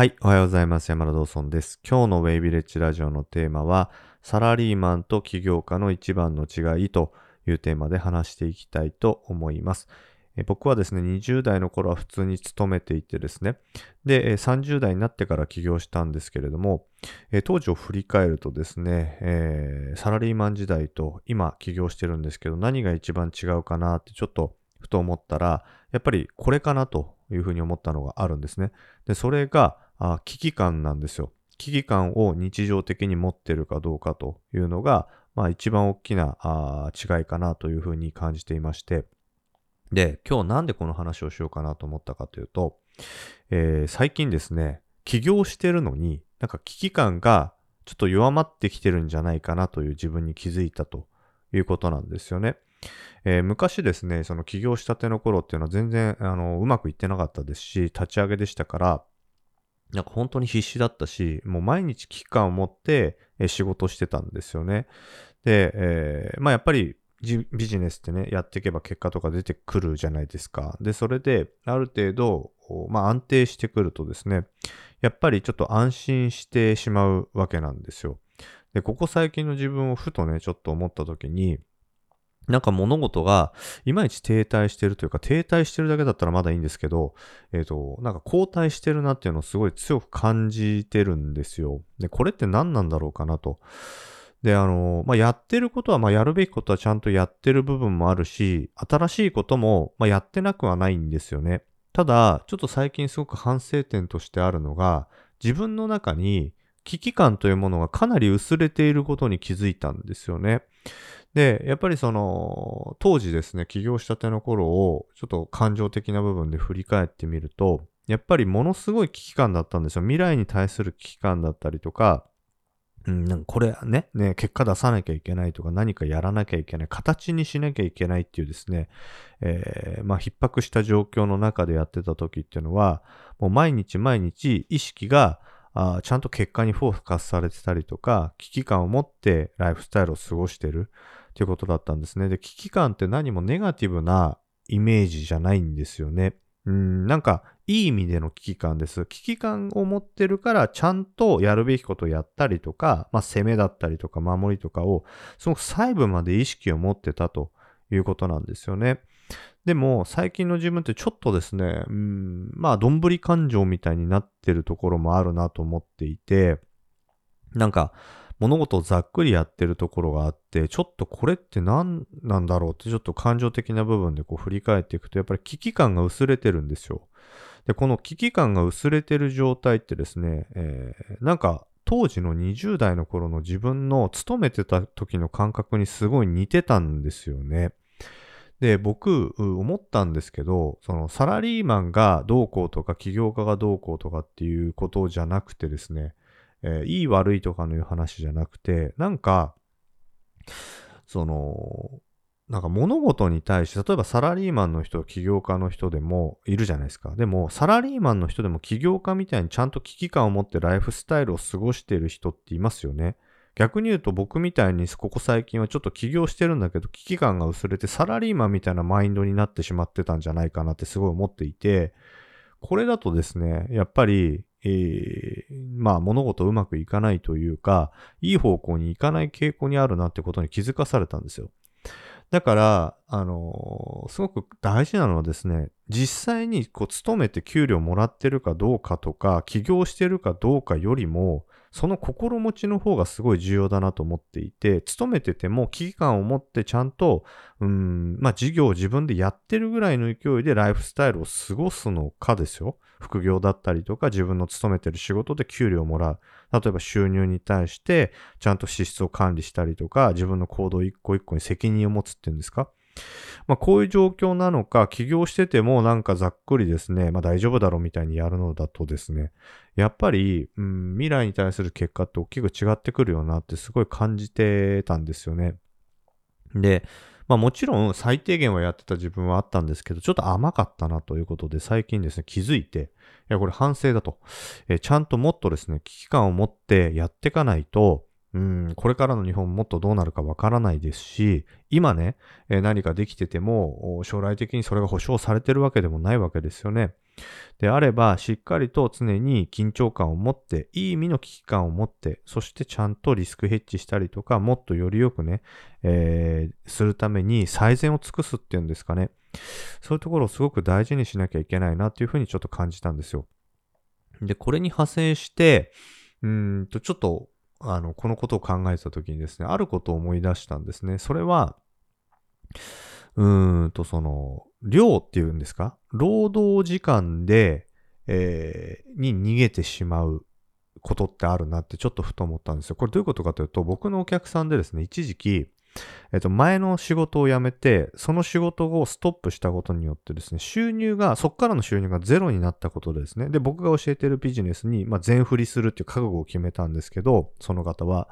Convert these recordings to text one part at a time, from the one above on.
はい、おはようございます。山田道尊です。今日のウェイビレッジラジオのテーマは、サラリーマンと起業家の一番の違いというテーマで話していきたいと思います。え僕はですね、20代の頃は普通に勤めていてですね、で、30代になってから起業したんですけれども、え当時を振り返るとですね、えーサラリーマン時代と今起業してるんですけど、何が一番違うかなってちょっとふと思ったら、やっぱりこれかなというふうに思ったのがあるんですね。で、それが、あ危機感なんですよ。危機感を日常的に持ってるかどうかというのが、まあ一番大きなあ違いかなというふうに感じていまして、で、今日なんでこの話をしようかなと思ったかというと、えー最近ですね、起業してるのに、なんか危機感がちょっと弱まってきてるんじゃないかなという自分に気づいたということなんですよね。えー昔ですね、その起業したての頃っていうのは全然あのうまくいってなかったですし、立ち上げでしたから、なんか本当に必死だったし、もう毎日危機感を持って仕事してたんですよね。で、えーまあやっぱりビジネスってね、やっていけば結果とか出てくるじゃないですか。で、それである程度、まあ安定してくるとですね、やっぱりちょっと安心してしまうわけなんですよ。で、ここ最近の自分をふとね、ちょっと思った時に、なんか物事がいまいち停滞してるというか、停滞してるだけだったらまだいいんですけど、えっ、と、なんか後退してるなっていうのをすごい強く感じてるんですよ。で、これって何なんだろうかなと。で、あの、まあ、やってることは、まあ、やるべきことはちゃんとやってる部分もあるし、新しいことも、まあ、やってなくはないんですよね。ただ、ちょっと最近すごく反省点としてあるのが、自分の中に危機感というものがかなり薄れていることに気づいたんですよね。で、やっぱりその、当時ですね、起業したての頃を、ちょっと感情的な部分で振り返ってみると、やっぱりものすごい危機感だったんですよ。未来に対する危機感だったりとか、うん、なんかこれね、ね、結果出さなきゃいけないとか、何かやらなきゃいけない、形にしなきゃいけないっていうですね、えーまあ、逼迫した状況の中でやってた時っていうのは、もう毎日毎日意識が、あちゃんと結果にフォーカスされてたりとか、危機感を持ってライフスタイルを過ごしてるっていうことだったんですね。で、危機感って何もネガティブなイメージじゃないんですよね。うん、なんか、いい意味での危機感です。危機感を持ってるから、ちゃんとやるべきことをやったりとか、まあ、攻めだったりとか、守りとかを、すごく細部まで意識を持ってたということなんですよね。でも、最近の自分ってちょっとですね、うん、まあ、どんぶり感情みたいになってるところもあるなと思っていて、なんか、物事をざっくりやってるところがあって、ちょっとこれって何なんだろうってちょっと感情的な部分でこう振り返っていくと、やっぱり危機感が薄れてるんですよ。で、この危機感が薄れてる状態ってですね、えーなんか当時の20代の頃の自分の勤めてた時の感覚にすごい似てたんですよね。で、僕、思ったんですけど、そのサラリーマンがどうこうとか起業家がどうこうとかっていうことじゃなくてですね、えーいい悪いとかのいう話じゃなくて、なんか、その、なんか物事に対して、例えばサラリーマンの人、起業家の人でもいるじゃないですか。でも、サラリーマンの人でも起業家みたいにちゃんと危機感を持ってライフスタイルを過ごしている人っていますよね。逆に言うと僕みたいにここ最近はちょっと起業してるんだけど危機感が薄れてサラリーマンみたいなマインドになってしまってたんじゃないかなってすごい思っていて、これだとですね、やっぱり、えーまあ物事うまくいかないというか、いい方向に行かない傾向にあるなってことに気づかされたんですよ。だから、あのーすごく大事なのはですね、実際にこう勤めて給料もらってるかどうかとか、起業してるかどうかよりも、その心持ちの方がすごい重要だなと思っていて、勤めてても危機感を持ってちゃんと、うん、まあ事業を自分でやってるぐらいの勢いでライフスタイルを過ごすのかですよ。副業だったりとか自分の勤めてる仕事で給料をもらう。例えば収入に対してちゃんと支出を管理したりとか、自分の行動一個一個に責任を持つっていうんですか？まあこういう状況なのか、起業しててもなんかざっくりですね、まあ大丈夫だろうみたいにやるのだとですね、やっぱり、うん、未来に対する結果って大きく違ってくるよなってすごい感じてたんですよね。で、まあもちろん最低限はやってた自分はあったんですけど、ちょっと甘かったなということで最近ですね、気づいて、いやこれ反省だと。えちゃんともっとですね、危機感を持ってやっていかないと、うん、これからの日本もっとどうなるかわからないですし、今ね、え何かできてても、将来的にそれが保証されてるわけでもないわけですよね。であれば、しっかりと常に緊張感を持って、いい意味の危機感を持って、そしてちゃんとリスクヘッジしたりとか、もっとよりよくね、えー、するために最善を尽くすっていうんですかね。そういうところをすごく大事にしなきゃいけないなっていうふうにちょっと感じたんですよ。で、これに派生して、うんと、ちょっとあの、このことを考えてた時にですね、あることを思い出したんですね。それは、うーんと、その、量っていうんですか？労働時間で、えー、に逃げてしまうことってあるなってちょっとふと思ったんですよ。これどういうことかというと、僕のお客さんでですね、一時期、えっと、前の仕事を辞めて、その仕事をストップしたことによってですね、収入が、そこからの収入がゼロになったことですね、で、僕が教えてるビジネスに、まあ、全振りするっていう覚悟を決めたんですけど、その方は、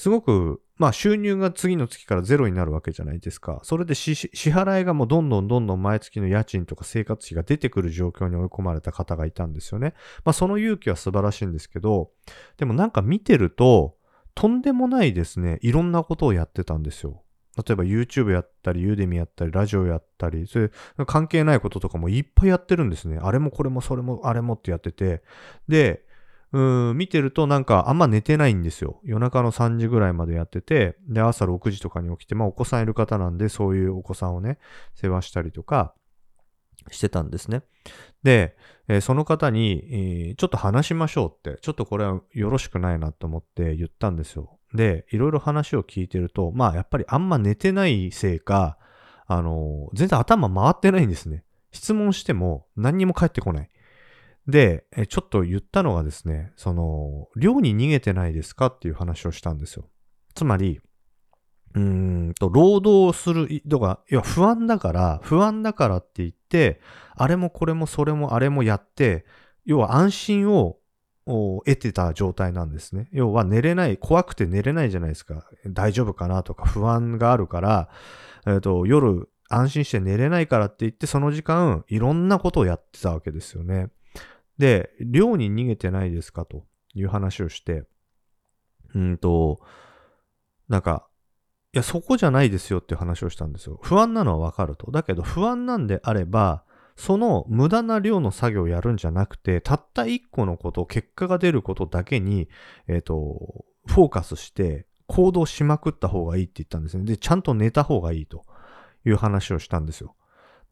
すごく、まあ収入が次の月からゼロになるわけじゃないですか。それで支払いがもうどんどんどんどん毎月の家賃とか生活費が出てくる状況に追い込まれた方がいたんですよね。まあその勇気は素晴らしいんですけど、でもなんか見てると、とんでもないですね、いろんなことをやってたんですよ。例えば YouTube やったり、ユーデミやったり、ラジオやったり、そういう関係ないこととかもいっぱいやってるんですね。あれもこれもそれもあれもってやってて。で、うん、見てるとなんかあんま寝てないんですよ。夜中の3時ぐらいまでやってて、で、朝6時とかに起きて、まあお子さんいる方なんで、そういうお子さんをね、世話したりとかしてたんですね。で、え、その方に、えー、ちょっと話しましょうって、ちょっとこれはよろしくないなと思って言ったんですよ。で、いろいろ話を聞いてると、まあやっぱりあんま寝てないせいか、あのー、全然頭回ってないんですね。質問しても何にも返ってこない。で、えちょっと言ったのがですね、その、寮に逃げてないですかっていう話をしたんですよ。つまり、うんと、労働するとか、いや、不安だから、不安だからって言って、あれもこれもそれもあれもやって、要は安心を得てた状態なんですね。要は寝れない、怖くて寝れないじゃないですか。大丈夫かなとか不安があるから、えっ、ー、と、夜安心して寝れないからって言って、その時間いろんなことをやってたわけですよね。で、寮に逃げてないですかという話をして、うんと、なんか、いや、そこじゃないですよっていう話をしたんですよ。不安なのはわかると。だけど、不安なんであれば、その無駄な量の作業をやるんじゃなくて、たった一個のこと、結果が出ることだけに、えっ、ー、と、フォーカスして行動しまくった方がいいって言ったんですね。で、ちゃんと寝た方がいいという話をしたんですよ。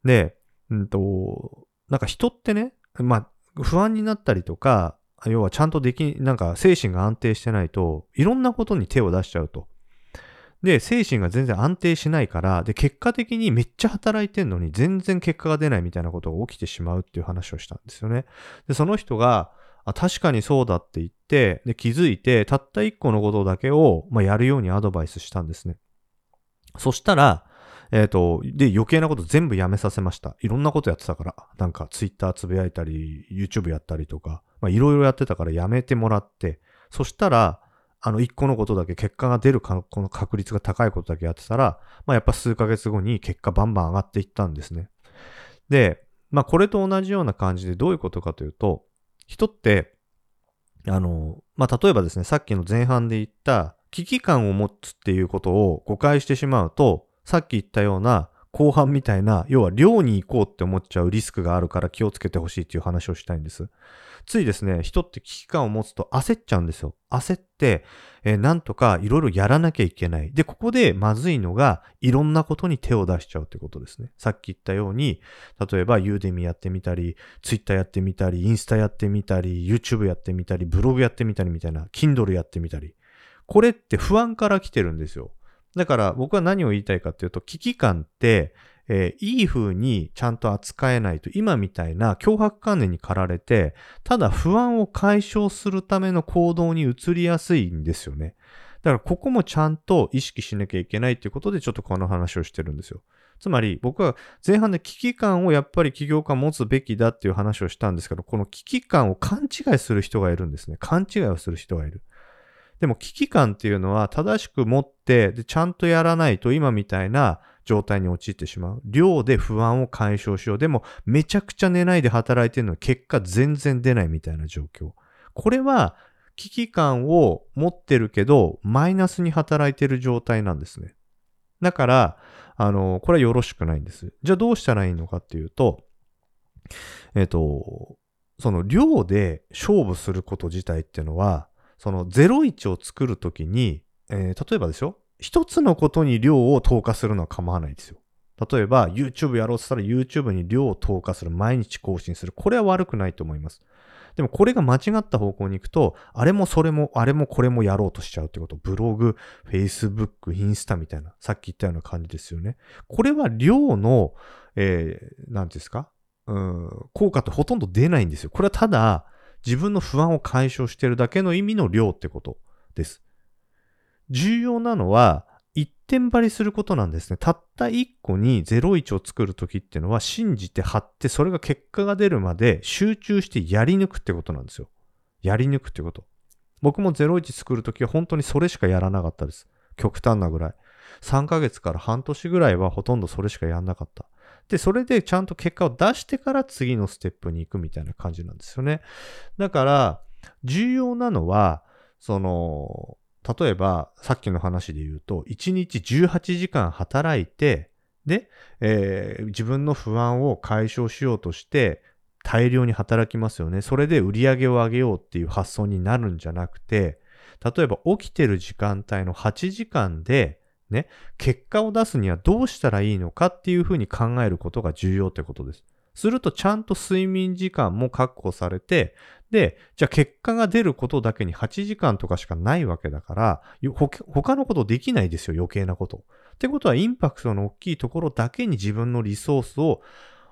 で、うんと、なんか人ってね、まあ、不安になったりとか、要はちゃんとでき、なんか精神が安定してないと、いろんなことに手を出しちゃうと。で、精神が全然安定しないから、で、結果的にめっちゃ働いてんのに全然結果が出ないみたいなことが起きてしまうっていう話をしたんですよね。で、その人が、あ、確かにそうだって言って、で、気づいて、たった一個のことだけを、まあ、やるようにアドバイスしたんですね。そしたら、えっ、ー、と、で、余計なこと全部やめさせました。いろんなことやってたから。なんか、ツイッターつぶやいたり、YouTube やったりとか、まあ、いろいろやってたからやめてもらって、そしたら、あの、一個のことだけ結果が出るか、この確率が高いことだけやってたら、まあ、やっぱ数ヶ月後に結果バンバン上がっていったんですね。で、まあ、これと同じような感じでどういうことかというと、人って、あの、まあ、例えばですね、さっきの前半で言った危機感を持つっていうことを誤解してしまうと、さっき言ったような後半みたいな、要は寮に行こうって思っちゃうリスクがあるから気をつけてほしいっていう話をしたいんです。ついですね、人って危機感を持つと焦っちゃうんですよ。焦って、えー、なんとかいろいろやらなきゃいけない。で、ここでまずいのが、いろんなことに手を出しちゃうってことですね。さっき言ったように、例えばユーデミやってみたり、ツイッターやってみたり、インスタやってみたり、YouTube やってみたり、ブログやってみたりみたいな、Kindle やってみたり。これって不安から来てるんですよ。だから僕は何を言いたいかっていうと、危機感って、えー、いい風にちゃんと扱えないと、今みたいな脅迫観念に駆られて、ただ不安を解消するための行動に移りやすいんですよね。だからここもちゃんと意識しなきゃいけないっていうことでちょっとこの話をしてるんですよ。つまり僕は前半で危機感をやっぱり起業家持つべきだっていう話をしたんですけど、この危機感を勘違いする人がいるんですね。勘違いをする人がいる。でも危機感っていうのは正しく持ってでちゃんとやらないと今みたいな状態に陥ってしまう。量で不安を解消しよう。でもめちゃくちゃ寝ないで働いてるのは結果全然出ないみたいな状況。これは危機感を持ってるけど、マイナスに働いてる状態なんですね。だから、あの、これはよろしくないんです。じゃあどうしたらいいのかっていうと、えっ、と、その量で勝負すること自体っていうのは、その01を作るときに、えー、例えばですよ、一つのことに量を投下するのは構わないですよ。例えば YouTube やろうとしたら YouTube に量を投下する、毎日更新する。これは悪くないと思います。でもこれが間違った方向に行くと、あれもそれも、あれもこれもやろうとしちゃうってこと。ブログ、Facebook、インスタみたいな、さっき言ったような感じですよね。これは量の、えー、なんですか？うん、効果ってほとんど出ないんですよ。これはただ、自分の不安を解消してるだけの意味の量ってことです。重要なのは、一点張りすることなんですね。たった一個に01を作るときっていうのは信じて貼ってそれが結果が出るまで集中してやり抜くってことなんですよ。やり抜くってこと。僕も01作るときは本当にそれしかやらなかったです。極端なぐらい。3ヶ月から半年ぐらいはほとんどそれしかやんなかった。で、それでちゃんと結果を出してから次のステップに行くみたいな感じなんですよね。だから、重要なのは、その、例えば、さっきの話で言うと、1日18時間働いて、で、えー、自分の不安を解消しようとして、大量に働きますよね。それで売り上げを上げようっていう発想になるんじゃなくて、例えば起きてる時間帯の8時間で、ね、結果を出すにはどうしたらいいのかっていうふうに考えることが重要ってことです。するとちゃんと睡眠時間も確保されて、で、じゃあ結果が出ることだけに8時間とかしかないわけだから、他のことできないですよ、余計なこと。ってことはインパクトの大きいところだけに自分のリソースを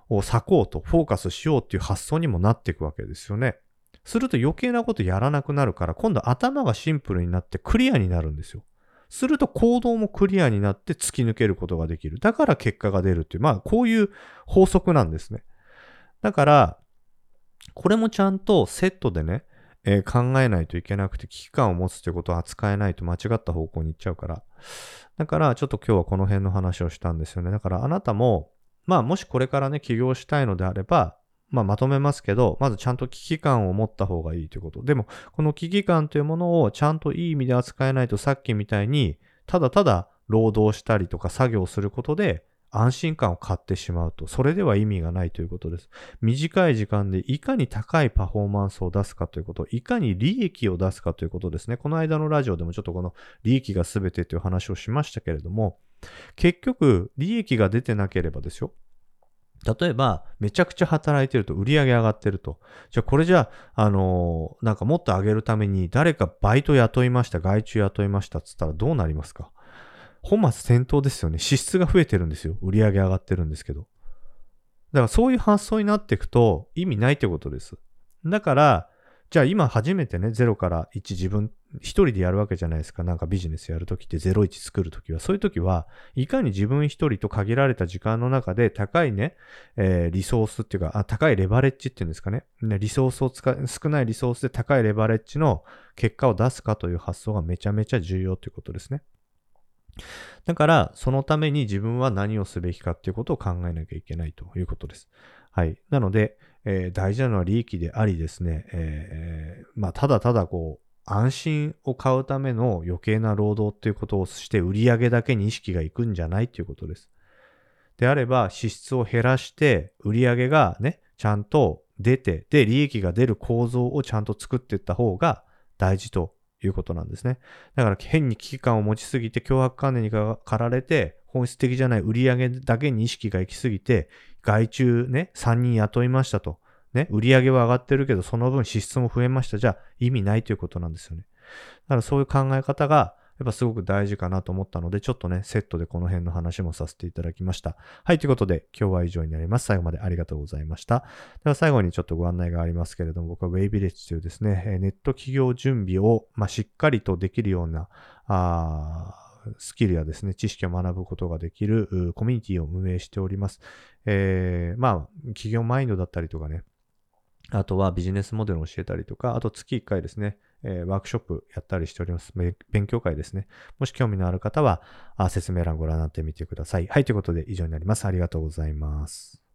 割こうと、フォーカスしようっていう発想にもなっていくわけですよね。すると余計なことやらなくなるから、今度頭がシンプルになってクリアになるんですよ。すると行動もクリアになって突き抜けることができる。だから結果が出るっていう、まあこういう法則なんですね。だから、これもちゃんとセットでね、えー、考えないといけなくて危機感を持つということは扱えないと間違った方向に行っちゃうから。だからちょっと今日はこの辺の話をしたんですよね。だからあなたも、まあもしこれからね、起業したいのであれば、まあまとめますけど、まずちゃんと危機感を持った方がいいということ。でも、この危機感というものをちゃんといい意味で扱えないとさっきみたいに、ただただ労働したりとか作業することで安心感を買ってしまうと、それでは意味がないということです。短い時間でいかに高いパフォーマンスを出すかということ、いかに利益を出すかということですね。この間のラジオでもちょっとこの利益が全てという話をしましたけれども、結局、利益が出てなければですよ。例えば、めちゃくちゃ働いてると売り上げ上がってると。じゃあこれじゃあ、あのー、なんかもっと上げるために誰かバイト雇いました、外注雇いましたっつったらどうなりますか？本末転倒ですよね。支出が増えてるんですよ。売り上げ上がってるんですけど。だからそういう発想になっていくと意味ないってことです。だから、じゃあ今初めてね、0から1自分一人でやるわけじゃないですか。なんかビジネスやるときって01作るときは。そういうときは、いかに自分一人と限られた時間の中で高いね、えー、リソースっていうかあ、高いレバレッジっていうんですかね。リソースを使う、少ないリソースで高いレバレッジの結果を出すかという発想がめちゃめちゃ重要ということですね。だから、そのために自分は何をすべきかっていうことを考えなきゃいけないということです。はい。なので、えー、大事なのは利益でありですね、えー、まあ、ただただこう、安心を買うための余計な労働っていうことをして売り上げだけに意識がいくんじゃないということです。であれば支出を減らして売り上げがね、ちゃんと出て、で、利益が出る構造をちゃんと作っていった方が大事ということなんですね。だから変に危機感を持ちすぎて脅迫観念に駆られて本質的じゃない売り上げだけに意識が行きすぎて外注ね、3人雇いましたと。ね、売り上げは上がってるけど、その分支出も増えました。じゃあ意味ないということなんですよね。だからそういう考え方が、やっぱすごく大事かなと思ったので、ちょっとね、セットでこの辺の話もさせていただきました。はい、ということで、今日は以上になります。最後までありがとうございました。では最後にちょっとご案内がありますけれども、僕は Wayvillage というですね、ネット企業準備を、まあ、しっかりとできるような、あスキルやですね、知識を学ぶことができるコミュニティを運営しております。えー、まあ、企業マインドだったりとかね、あとはビジネスモデルを教えたりとか、あと月1回ですね、えー、ワークショップやったりしております。勉強会ですね。もし興味のある方は、説明欄ご覧になってみてください。はい、ということで以上になります。ありがとうございます。